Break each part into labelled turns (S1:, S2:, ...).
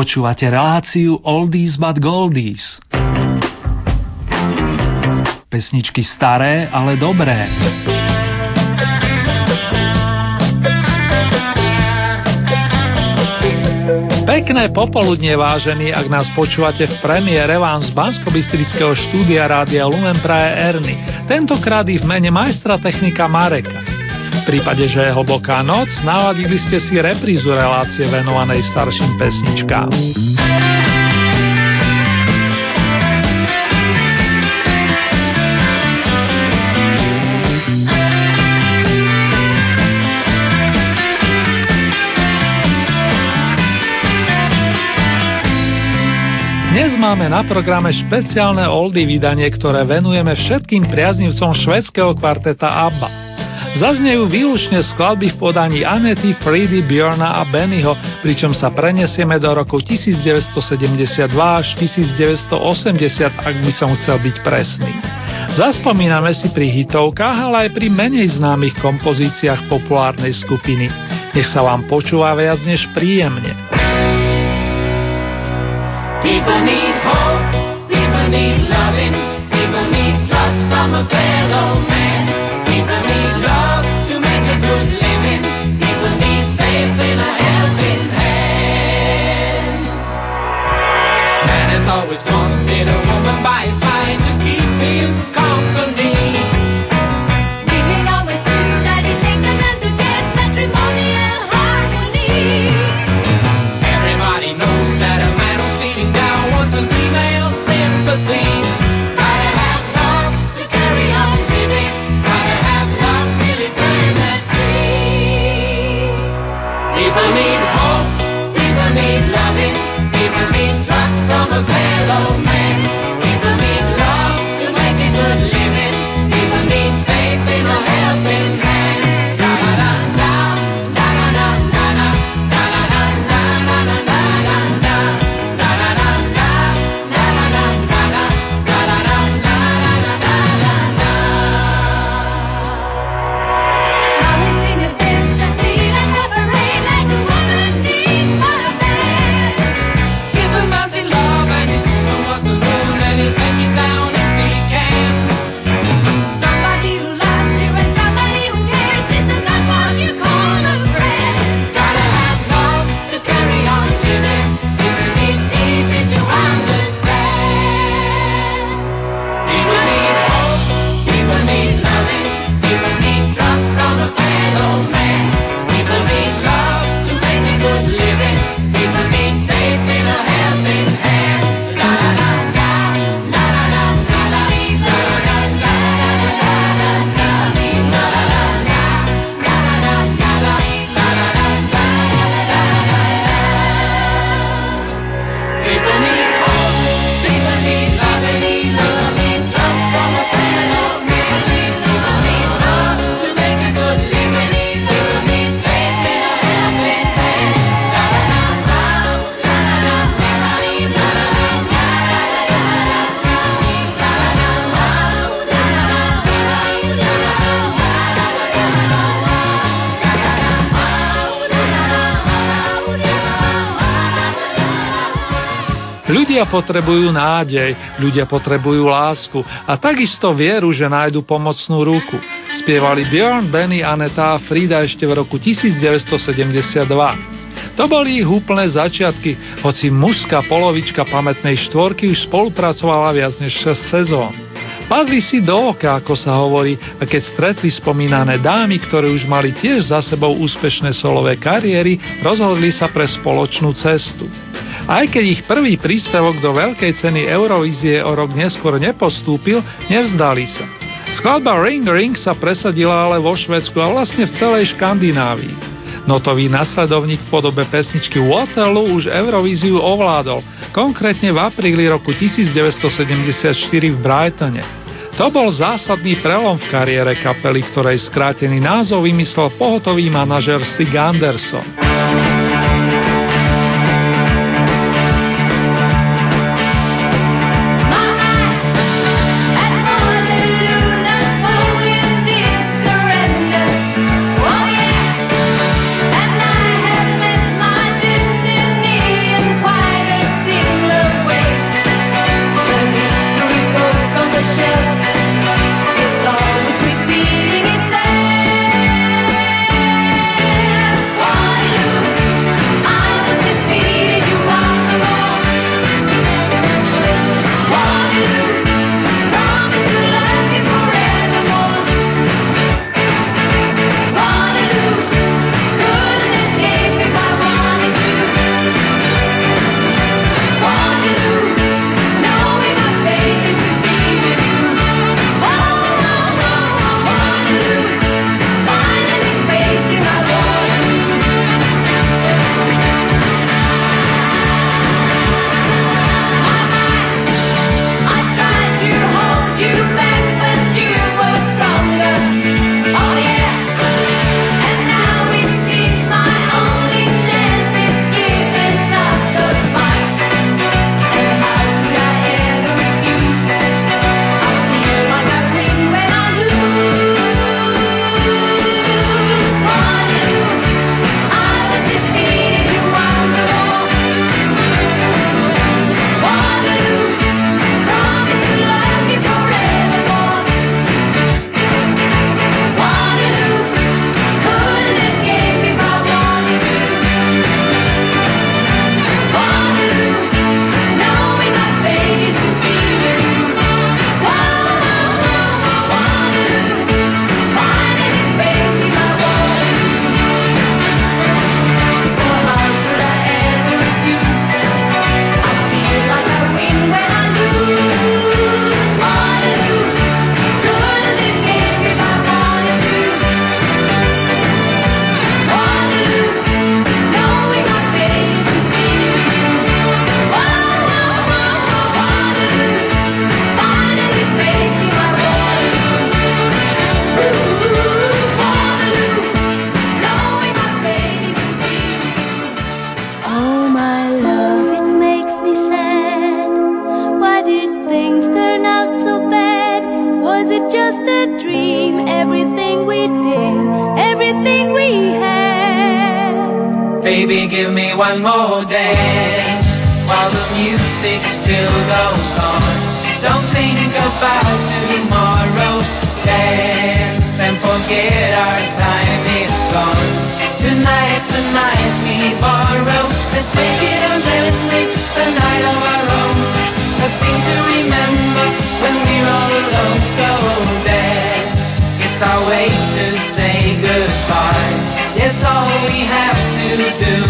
S1: Počúvate reláciu Oldies but Goldies. Pesničky staré, ale dobré. Pekné popoludne, vážení, ak nás počúvate v premiére vám z bansko štúdia Rádia Lumen Praje Erny. Tentokrát i v mene majstra technika Mareka. Prípade, že je hlboká noc, navadili ste si reprízu relácie venovanej starším pesničkám. Dnes máme na programe špeciálne oldy vydanie, ktoré venujeme všetkým priaznivcom švedského kvarteta ABBA. Zaznejú výlučne skladby v podaní Anety, Friedy, Bjorna a Bennyho, pričom sa prenesieme do roku 1972 až 1980, ak by som chcel byť presný. Zaspomíname si pri hitovkách, ale aj pri menej známych kompozíciách populárnej skupiny. Nech sa vám počúva viac než príjemne. People need hope, people need loving, people need trust from a fellow man. People need Ľudia potrebujú nádej, ľudia potrebujú lásku a takisto vieru, že nájdu pomocnú ruku. Spievali Björn, Benny, Aneta a Frida ešte v roku 1972. To boli ich úplné začiatky, hoci mužská polovička pamätnej štvorky už spolupracovala viac než 6 sezón. Padli si do oka, ako sa hovorí, a keď stretli spomínané dámy, ktoré už mali tiež za sebou úspešné solové kariéry, rozhodli sa pre spoločnú cestu. Aj keď ich prvý príspevok do veľkej ceny Eurovízie o rok neskôr nepostúpil, nevzdali sa. Skladba Ring Ring sa presadila ale vo Švedsku a vlastne v celej Škandinávii. Notový nasledovník v podobe pesničky Waterloo už Eurovíziu ovládol, konkrétne v apríli roku 1974 v Brightone. To bol zásadný prelom v kariére kapely, ktorej skrátený názov vymyslel pohotový manažer Stig Anderson.
S2: Baby, give me one more dance while the music still goes on. Don't think about tomorrow. Dance and forget our time is gone. Tonight's the night we borrow. Let's make it a do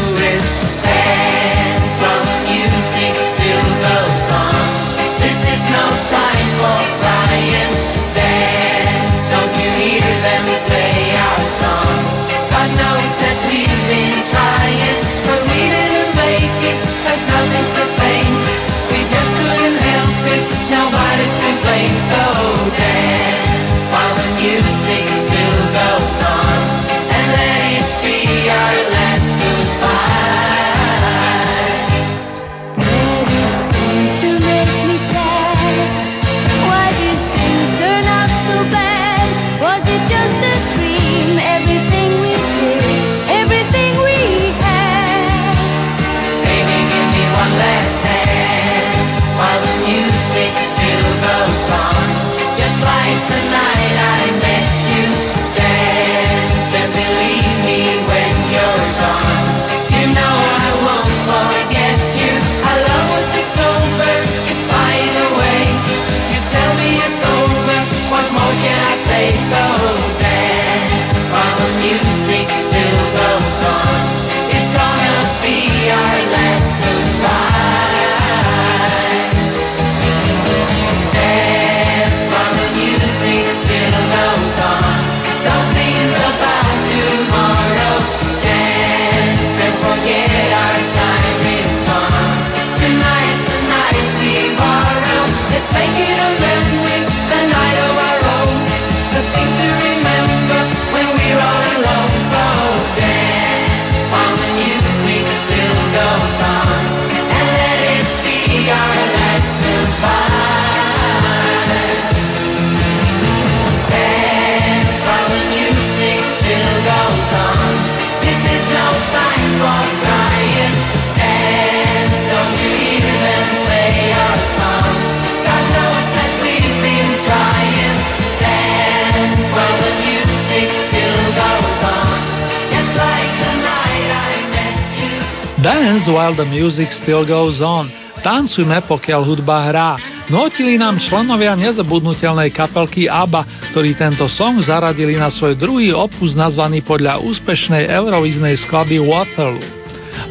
S2: Dance while the music still goes on.
S1: Tancujme, pokiaľ hudba hrá. Notili nám členovia nezabudnutelnej kapelky ABBA, ktorí tento song zaradili na svoj druhý opus nazvaný podľa úspešnej eurovíznej skladby Waterloo.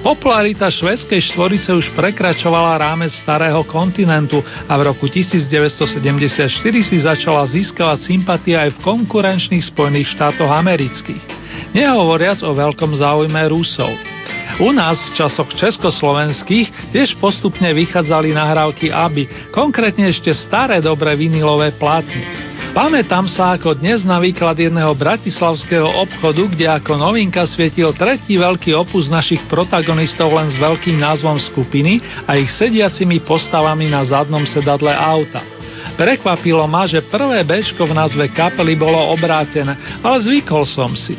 S1: Popularita švedskej štvorice už prekračovala rámec starého kontinentu a v roku 1974 si začala získavať sympatie aj v konkurenčných Spojených štátoch amerických. Nehovoriac o veľkom záujme Rusov. U nás v časoch československých tiež postupne vychádzali nahrávky ABBY, konkrétne ešte staré dobré vinilové platny. Pamätám sa ako dnes na výklad jedného bratislavského obchodu, kde ako novinka svietil tretí veľký opus našich protagonistov len s veľkým názvom skupiny a ich sediacimi postavami na zadnom sedadle auta. Prekvapilo ma, že prvé Bčko v názve kapely bolo obrátené, ale zvykol som si.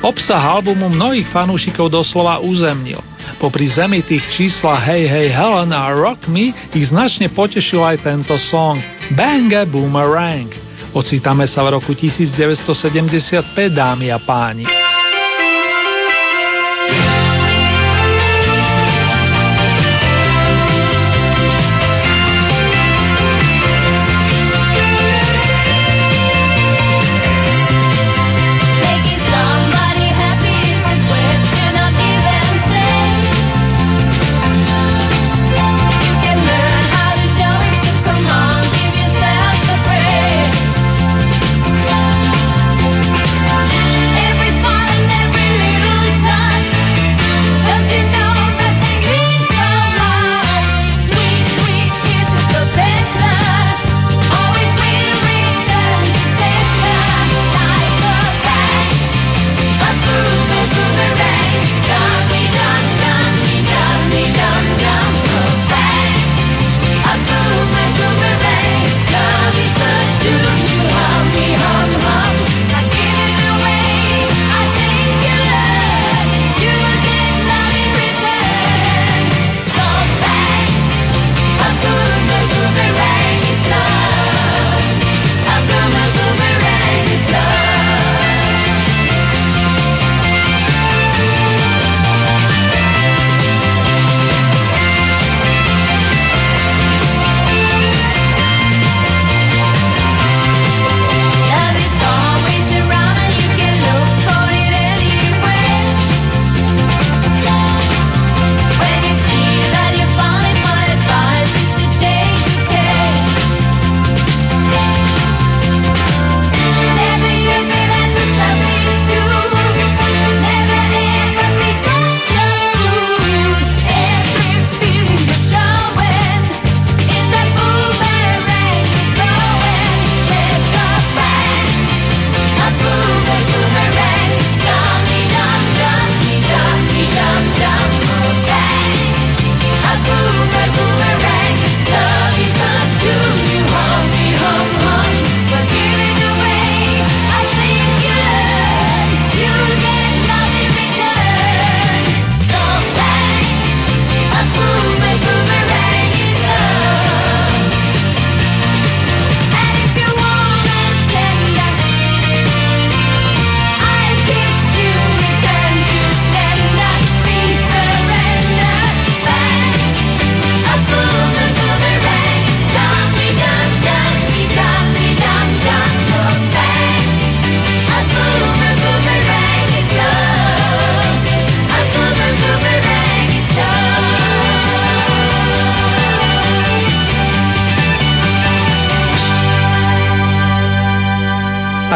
S1: Obsah albumu mnohých fanúšikov doslova uzemnil. Popri zemitých čísla Hey Hey Helen a Rock Me ich značne potešil aj tento song Bang a Boomerang. Ocitáme sa v roku 1975, dámy a páni.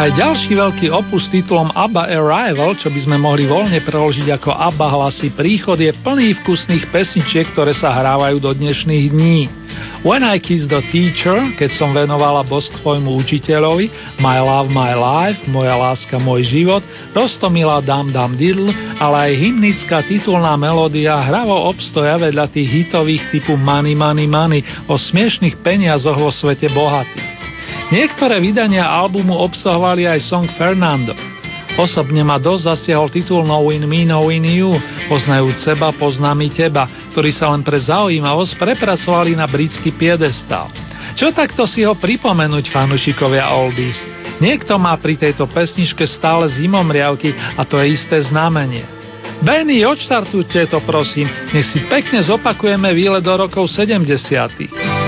S2: Aj ďalší veľký opus titulom ABBA Arrival, čo by sme mohli voľne preložiť ako ABBA hlasy príchod, je plný vkusných pesničiek, ktoré sa hrávajú do dnešných dní. When I Kiss the Teacher, keď som venovala bosk svojmu učiteľovi, My Love, My Life, Moja láska, môj život, Rostomila Dam Dam Diddle, ale aj hymnická titulná melódia hravo obstoja vedľa tých hitových typu Money, Money, Money o smiešných peniazoch vo svete bohatých. Niektoré vydania albumu obsahovali aj song Fernando. Osobne ma dosť zasiahol titul No In Me, No In You, poznajúc seba, poznám i teba, ktorý sa len pre zaujímavosť prepracovali na britský piedestal. Čo takto si ho pripomenúť, fanúšikovia Oldies? Niekto má pri tejto pesničke stále zimomriavky a to je isté znamenie. Benny, odštartujte to prosím, nech si pekne zopakujeme výlet do rokov 70.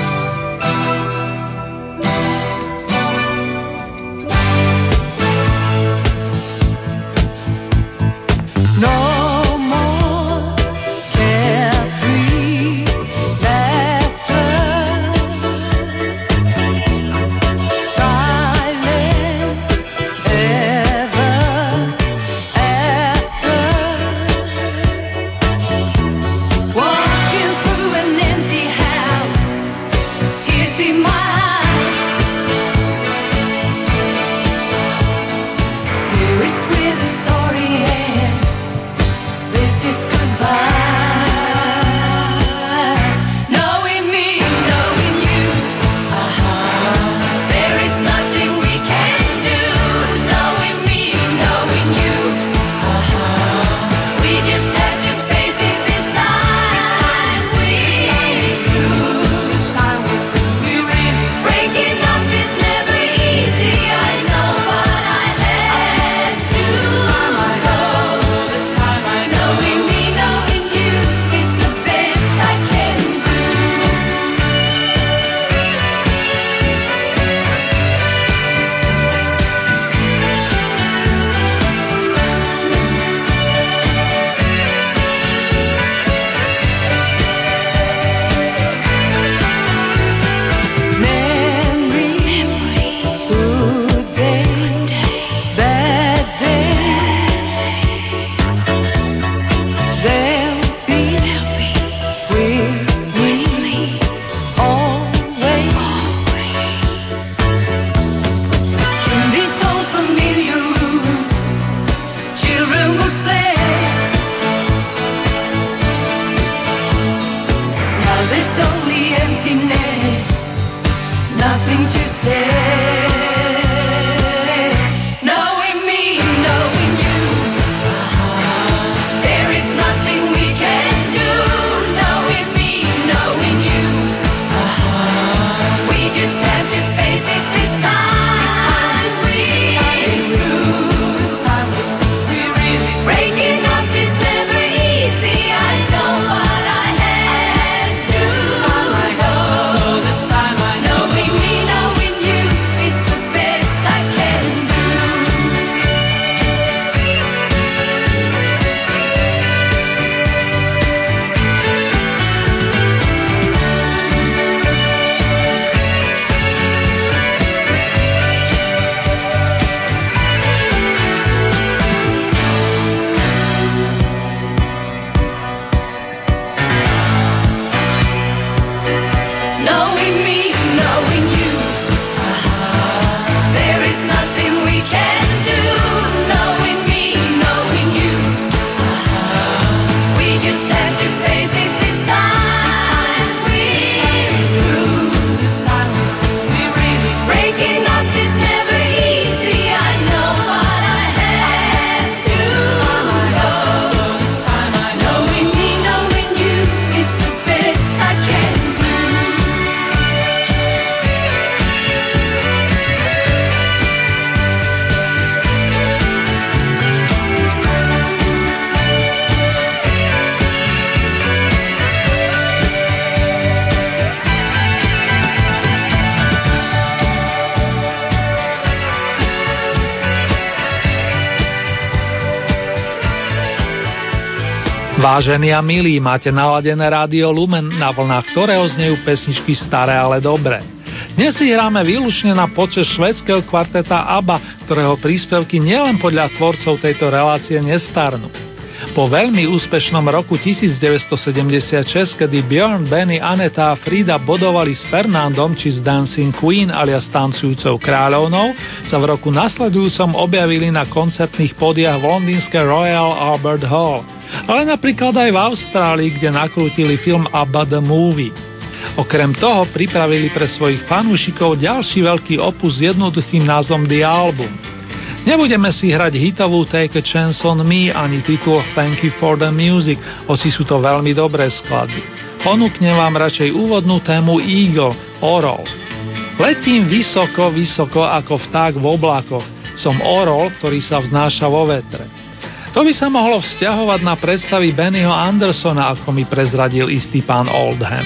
S2: Vážení a milí, máte naladené rádio Lumen, na vlnách ktorého znejú pesničky staré, ale dobré.
S1: Dnes si hráme výlučne na počas švedského kvarteta ABBA, ktorého príspevky nielen podľa tvorcov tejto relácie nestarnú. Po veľmi úspešnom roku 1976, kedy Björn, Benny, Aneta a Frida bodovali s Fernandom či s Dancing Queen alias tancujúcou kráľovnou, sa v roku nasledujúcom objavili na koncertných podiach v londýnskej Royal Albert Hall. Ale napríklad aj v Austrálii, kde nakrútili film ABBA The Movie. Okrem toho pripravili pre svojich fanúšikov ďalší veľký opus s jednoduchým názvom The Album. Nebudeme si hrať hitovú Take a Chance on Me ani titul Thank you for the Music, hoci sú to veľmi dobré skladby. Ponúknem vám radšej úvodnú tému Eagle, Orol. Letím vysoko, vysoko ako vták v oblakoch. Som orol, ktorý sa vznáša vo vetre. To by sa mohlo vzťahovať na predstavy Bennyho Andersona, ako mi prezradil istý pán Oldham.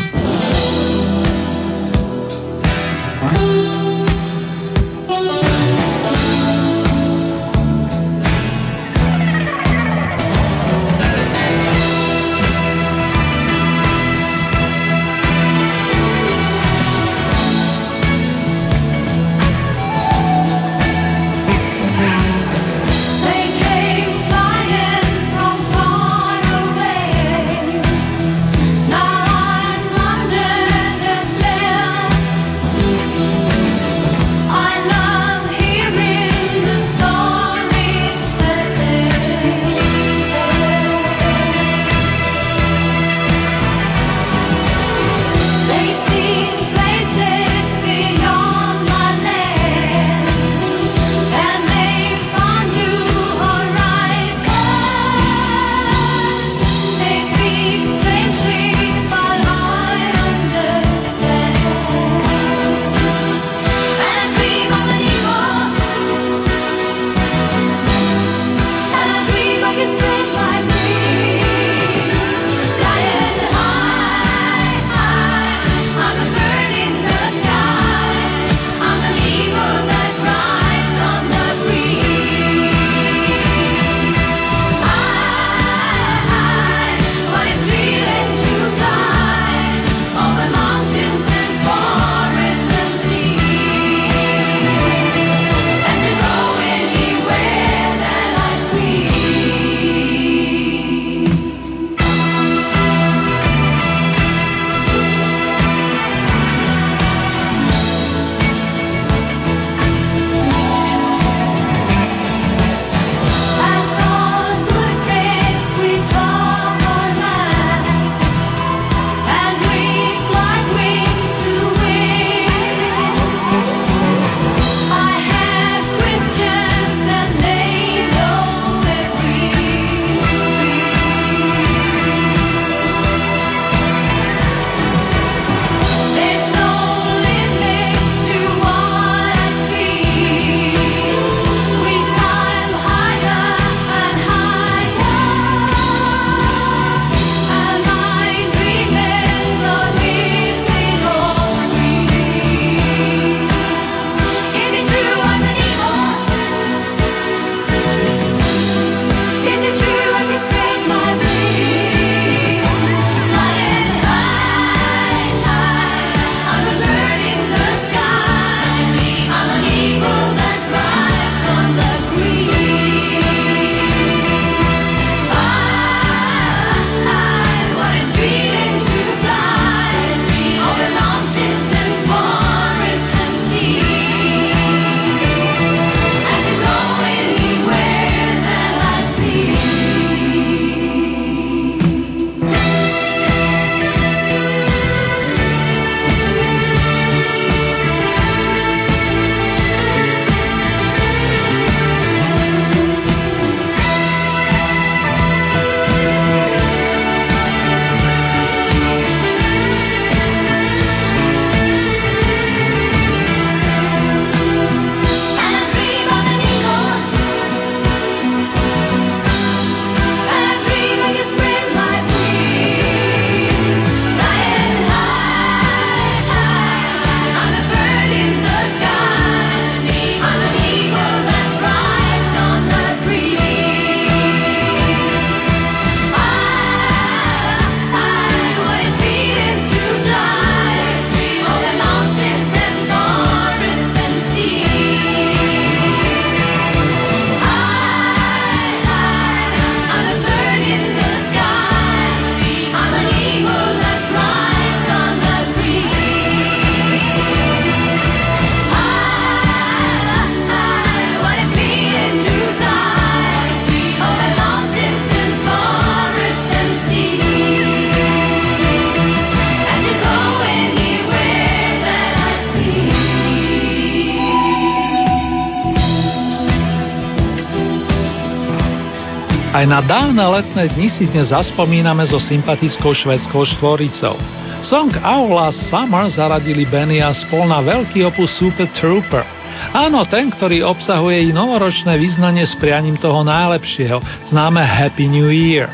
S1: Aj na dávne letné dni si dnes zaspomíname so sympatickou švedskou štvoricou. Song Our Last Summer zaradili Benny a spol na veľký opus Super Trooper. Áno, ten, ktorý obsahuje i novoročné význanie s prianím toho najlepšieho, známe Happy New Year.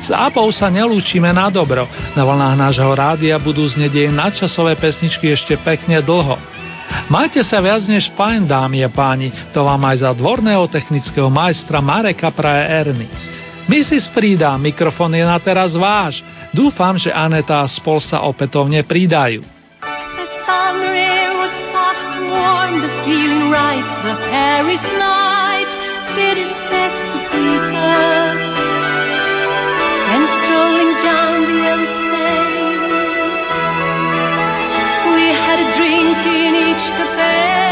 S1: S Apou sa nelúčime na dobro, na vlnách nášho rádia budú znieť jej nadčasové pesničky ešte pekne dlho. Majte sa viac než fajn, dámy a páni, to vám aj za dvorného technického majstra Mareka praje Erny. Mrs. Frida, mikrofon je na teraz váš. Dúfam, že Aneta a spol sa opätovne pridajú.
S2: The drink in each cafe.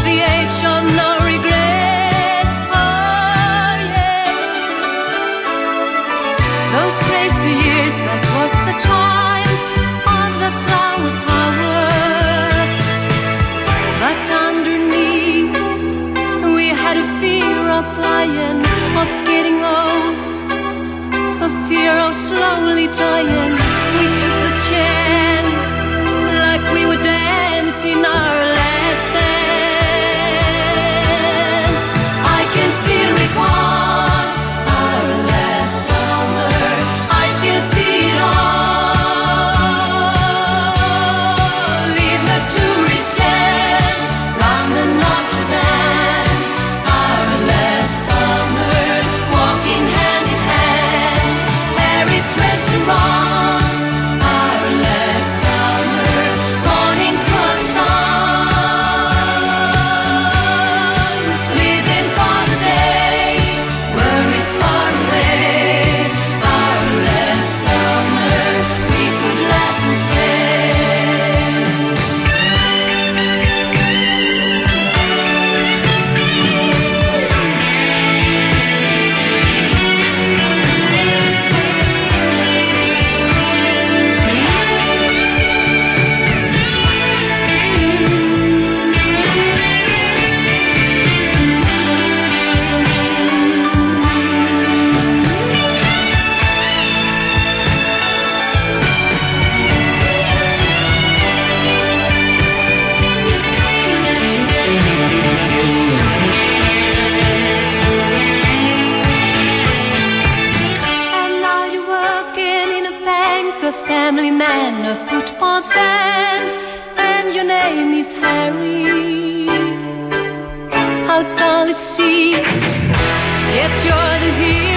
S2: The family man, a football fan, and your name is Harry. How tall it seems, yet you're the hero.